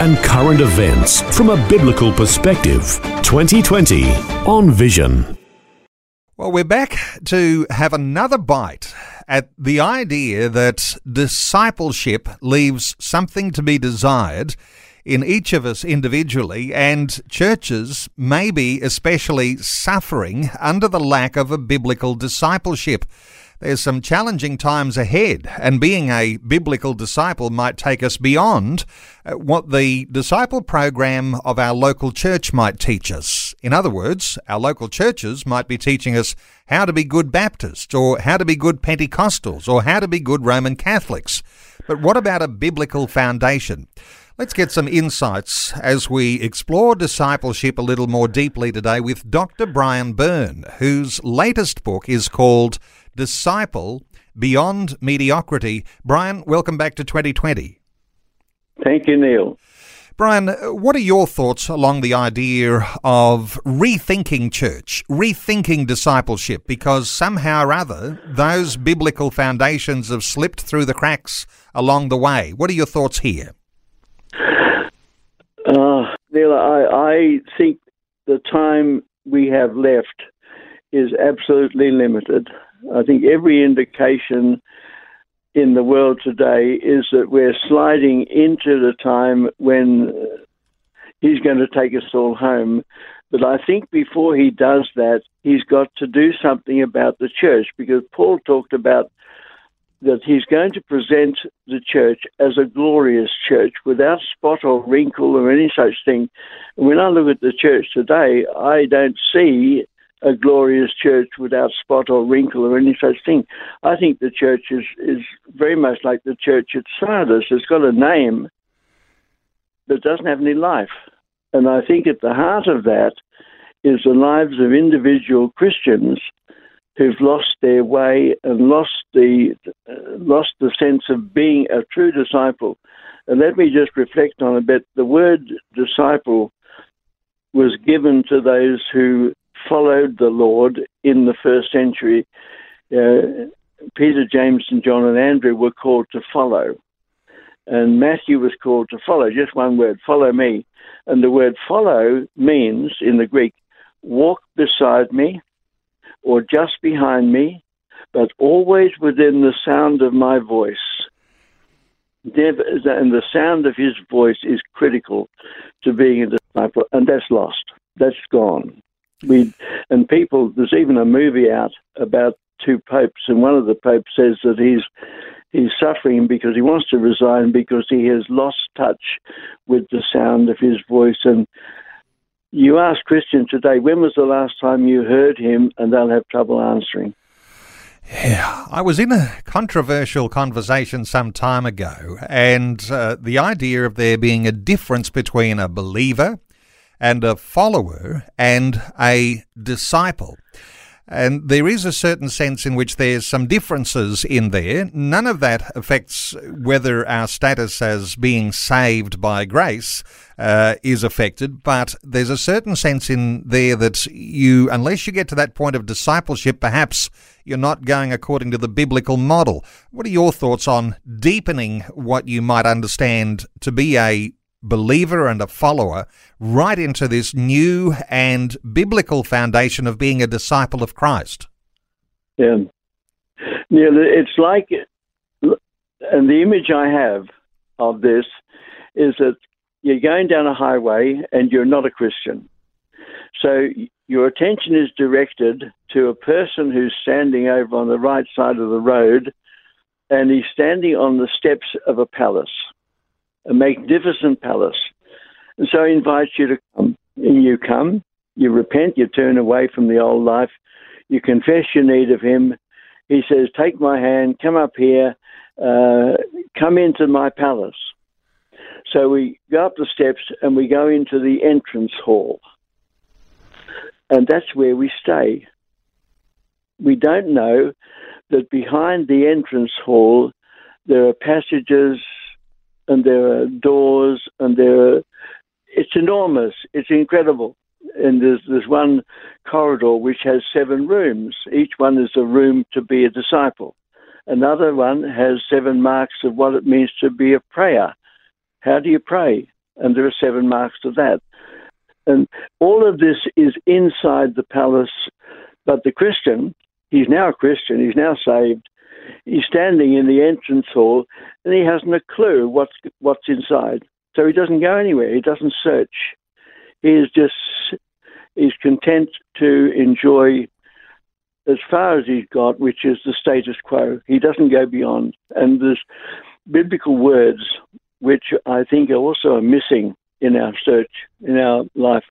and current events from a biblical perspective. 2020 on Vision. Well, we're back to have another bite at the idea that discipleship leaves something to be desired in each of us individually, and churches may be especially suffering under the lack of a biblical discipleship. There's some challenging times ahead, and being a biblical disciple might take us beyond uh, what the disciple program of our local church might teach us. In other words, our local churches might be teaching us how to be good Baptists, or how to be good Pentecostals, or how to be good Roman Catholics. But what about a biblical foundation? Let's get some insights as we explore discipleship a little more deeply today with Dr. Brian Byrne, whose latest book is called Disciple Beyond Mediocrity. Brian, welcome back to 2020. Thank you, Neil. Brian, what are your thoughts along the idea of rethinking church, rethinking discipleship? Because somehow or other, those biblical foundations have slipped through the cracks along the way. What are your thoughts here? Uh, Neil, I, I think the time we have left is absolutely limited. I think every indication in the world today is that we're sliding into the time when he's going to take us all home. But I think before he does that, he's got to do something about the church because Paul talked about that he's going to present the church as a glorious church without spot or wrinkle or any such thing. When I look at the church today, I don't see a glorious church without spot or wrinkle or any such thing. I think the church is, is very much like the church at Sardis. It's got a name that doesn't have any life. And I think at the heart of that is the lives of individual Christians who've lost their way and lost the uh, lost the sense of being a true disciple. And let me just reflect on a bit. The word disciple was given to those who followed the Lord in the first century. Uh, Peter, James, and John and Andrew were called to follow. And Matthew was called to follow, just one word, follow me. And the word follow means, in the Greek, walk beside me, or just behind me, but always within the sound of my voice. And the sound of his voice is critical to being a disciple, and that's lost. That's gone. We and people. There's even a movie out about two popes, and one of the popes says that he's he's suffering because he wants to resign because he has lost touch with the sound of his voice. And you ask Christians today, when was the last time you heard him? And they'll have trouble answering. Yeah, I was in a controversial conversation some time ago, and uh, the idea of there being a difference between a believer and a follower and a disciple. And there is a certain sense in which there's some differences in there. None of that affects whether our status as being saved by grace uh, is affected, but there's a certain sense in there that you, unless you get to that point of discipleship, perhaps you're not going according to the biblical model. What are your thoughts on deepening what you might understand to be a believer and a follower right into this new and biblical foundation of being a disciple of Christ. Yeah. Neil, it's like, and the image I have of this is that you're going down a highway and you're not a Christian. So your attention is directed to a person who's standing over on the right side of the road and he's standing on the steps of a palace a magnificent palace. And so he invites you to come. And you come, you repent, you turn away from the old life, you confess your need of him. He says, Take my hand, come up here, uh, come into my palace. So we go up the steps and we go into the entrance hall. and that's where we stay. We don't know that behind the entrance hall there are passages and there are doors and there are it's enormous it's incredible. And there's there's one corridor which has seven rooms. Each one is a room to be a disciple. Another one has seven marks of what it means to be a prayer. How do you pray? And there are seven marks to that. And all of this is inside the palace. But the christian he's now a christian he's now saved he's standing in the entrance hall and he hasn't a clue what's what's inside. So he doesn't go anywhere. He doesn't search. He is just he's content to enjoy as far as he's got, which is the status quo. He doesn't go beyond. And there's biblical words which I think are also missing in our search, in our life.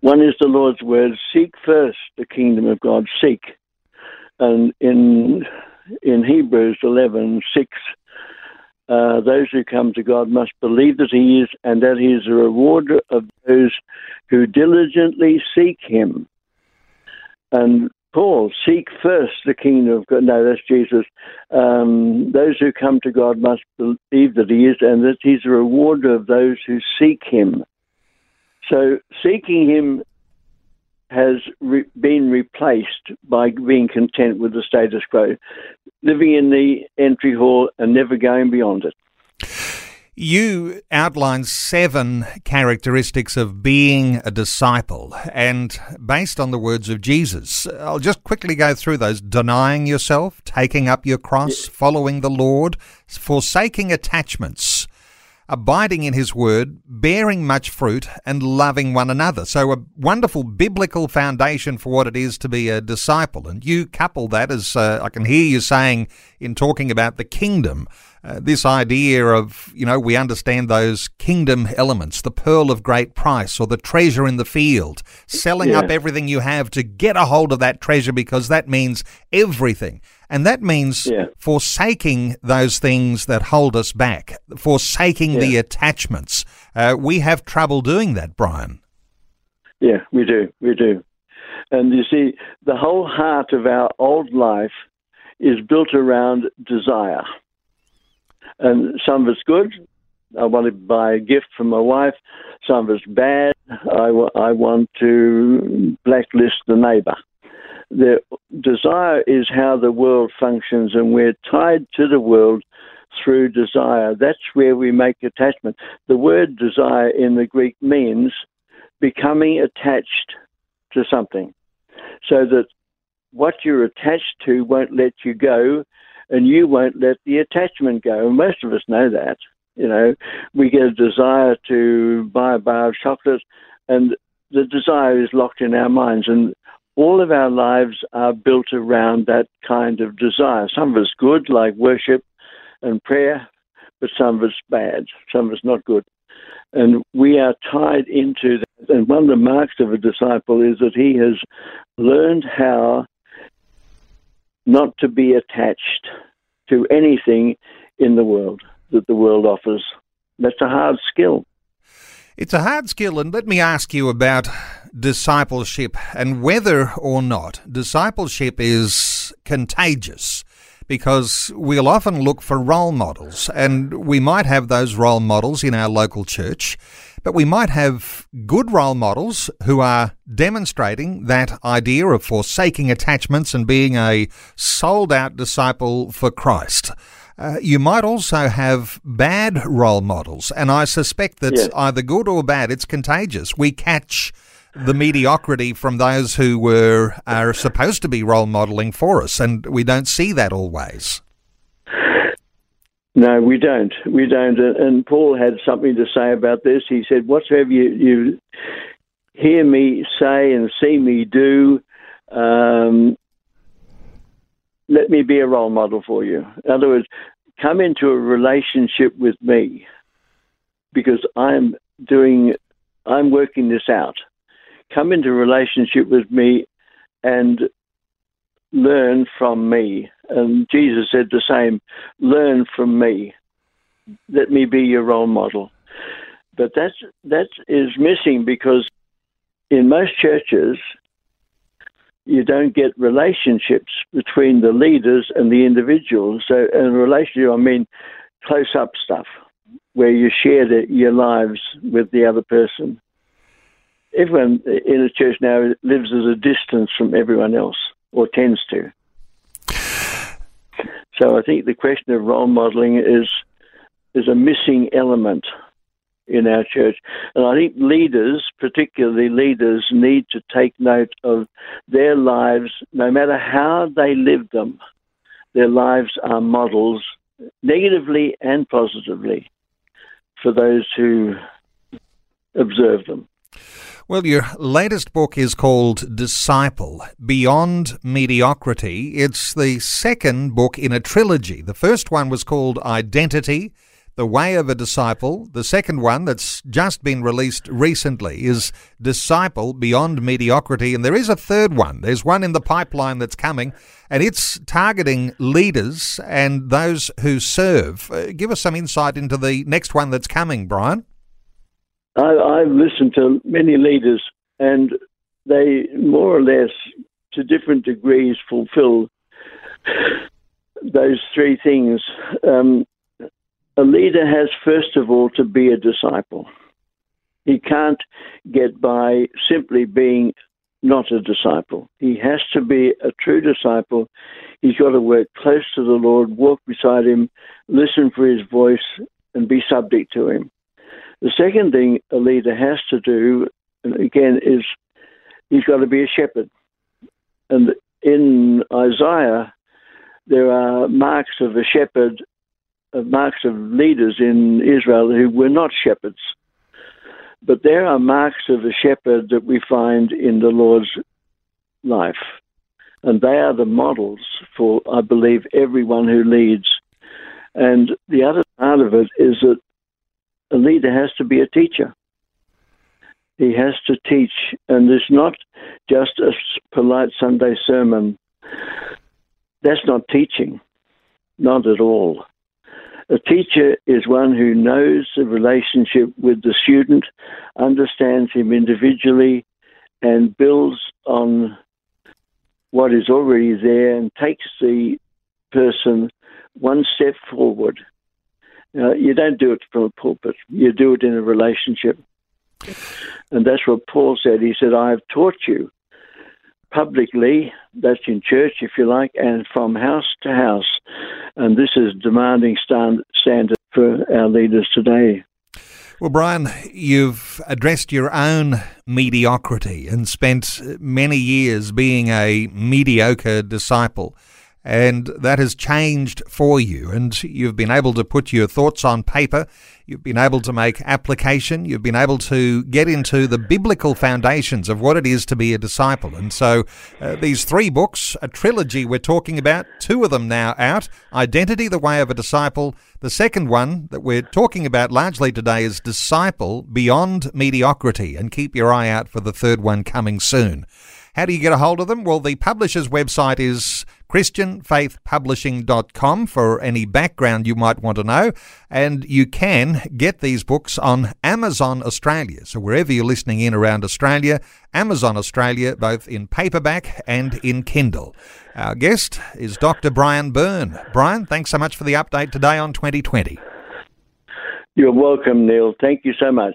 One is the Lord's words seek first the kingdom of God, seek and in in Hebrews eleven six, uh, those who come to God must believe that He is, and that He is a rewarder of those who diligently seek Him. And Paul, seek first the kingdom of God. No, that's Jesus. Um, those who come to God must believe that He is, and that He's a rewarder of those who seek Him. So, seeking Him has re- been replaced by being content with the status quo, living in the entry hall and never going beyond it. You outline seven characteristics of being a disciple, and based on the words of Jesus, I'll just quickly go through those denying yourself, taking up your cross, following the Lord, forsaking attachments, abiding in his word, bearing much fruit, and loving one another. So, a wonderful biblical foundation for what it is to be a disciple. And you couple that, as uh, I can hear you saying in talking about the kingdom, uh, this idea of, you know, we understand those kingdom elements, the pearl of great price or the treasure in the field, selling yeah. up everything you have to get a hold of that treasure because that means everything. And that means yeah. forsaking those things that hold us back, forsaking yeah. the attachments. Uh, we have trouble doing that, Brian. Yeah, we do. We do. And you see, the whole heart of our old life is built around desire. And some of it's good. I want to buy a gift for my wife. Some of it's bad. I, I want to blacklist the neighbor the desire is how the world functions, and we're tied to the world through desire. That's where we make attachment. The word desire in the Greek means becoming attached to something, so that what you're attached to won't let you go, and you won't let the attachment go. And most of us know that. You know, we get a desire to buy a bar of chocolate, and the desire is locked in our minds, and all of our lives are built around that kind of desire. Some of it's good, like worship and prayer, but some of it's bad, some of it's not good. And we are tied into that. And one of the marks of a disciple is that he has learned how not to be attached to anything in the world that the world offers. That's a hard skill. It's a hard skill, and let me ask you about discipleship and whether or not discipleship is contagious. Because we'll often look for role models, and we might have those role models in our local church, but we might have good role models who are demonstrating that idea of forsaking attachments and being a sold out disciple for Christ. Uh, you might also have bad role models, and I suspect that yeah. either good or bad, it's contagious. We catch the mediocrity from those who were are supposed to be role modeling for us, and we don't see that always. No, we don't. We don't. And Paul had something to say about this. He said, "Whatsoever you, you hear me say and see me do, um, let me be a role model for you. In other words, come into a relationship with me because I'm doing, I'm working this out. Come into a relationship with me and learn from me. And Jesus said the same learn from me. Let me be your role model. But that's, that is missing because in most churches, you don't get relationships between the leaders and the individuals. So, in a relationship, I mean close up stuff where you share the, your lives with the other person. Everyone in a church now lives at a distance from everyone else, or tends to. So I think the question of role modeling is is a missing element in our church. And I think leaders, particularly leaders, need to take note of their lives, no matter how they live them. Their lives are models, negatively and positively, for those who observe them. Well, your latest book is called Disciple Beyond Mediocrity. It's the second book in a trilogy. The first one was called Identity the Way of a Disciple. The second one that's just been released recently is Disciple Beyond Mediocrity. And there is a third one. There's one in the pipeline that's coming, and it's targeting leaders and those who serve. Uh, give us some insight into the next one that's coming, Brian. I, I've listened to many leaders, and they more or less, to different degrees, fulfill those three things. Um, a leader has, first of all, to be a disciple. He can't get by simply being not a disciple. He has to be a true disciple. He's got to work close to the Lord, walk beside Him, listen for His voice, and be subject to Him. The second thing a leader has to do, again, is he's got to be a shepherd. And in Isaiah, there are marks of a shepherd uh, marks of leaders in Israel who were not shepherds. But there are marks of a shepherd that we find in the Lord's life. And they are the models for, I believe, everyone who leads. And the other part of it is that a leader has to be a teacher. He has to teach, and it's not just a polite Sunday sermon. That's not teaching, not at all. A teacher is one who knows the relationship with the student, understands him individually, and builds on what is already there and takes the person one step forward. Uh, you don't do it from a pulpit, you do it in a relationship. And that's what Paul said. He said, I have taught you publicly, that's in church, if you like, and from house to house. And this is demanding stand, standard for our leaders today. Well, Brian, you've addressed your own mediocrity and spent many years being a mediocre disciple and that has changed for you. And you've been able to put your thoughts on paper. You've been able to make application. You've been able to get into the biblical foundations of what it is to be a disciple. And so, uh, these three books, a trilogy we're talking about, two of them now out Identity, the Way of a Disciple. The second one that we're talking about largely today is Disciple Beyond Mediocrity. And keep your eye out for the third one coming soon. How do you get a hold of them? Well, the publisher's website is ChristianFaithPublishing.com for any background you might want to know. And you can get these books on Amazon Australia. So wherever you're listening in around Australia, Amazon Australia, both in paperback and in Kindle. Our guest is Dr. Brian Byrne. Brian, thanks so much for the update today on 2020. You're welcome, Neil. Thank you so much.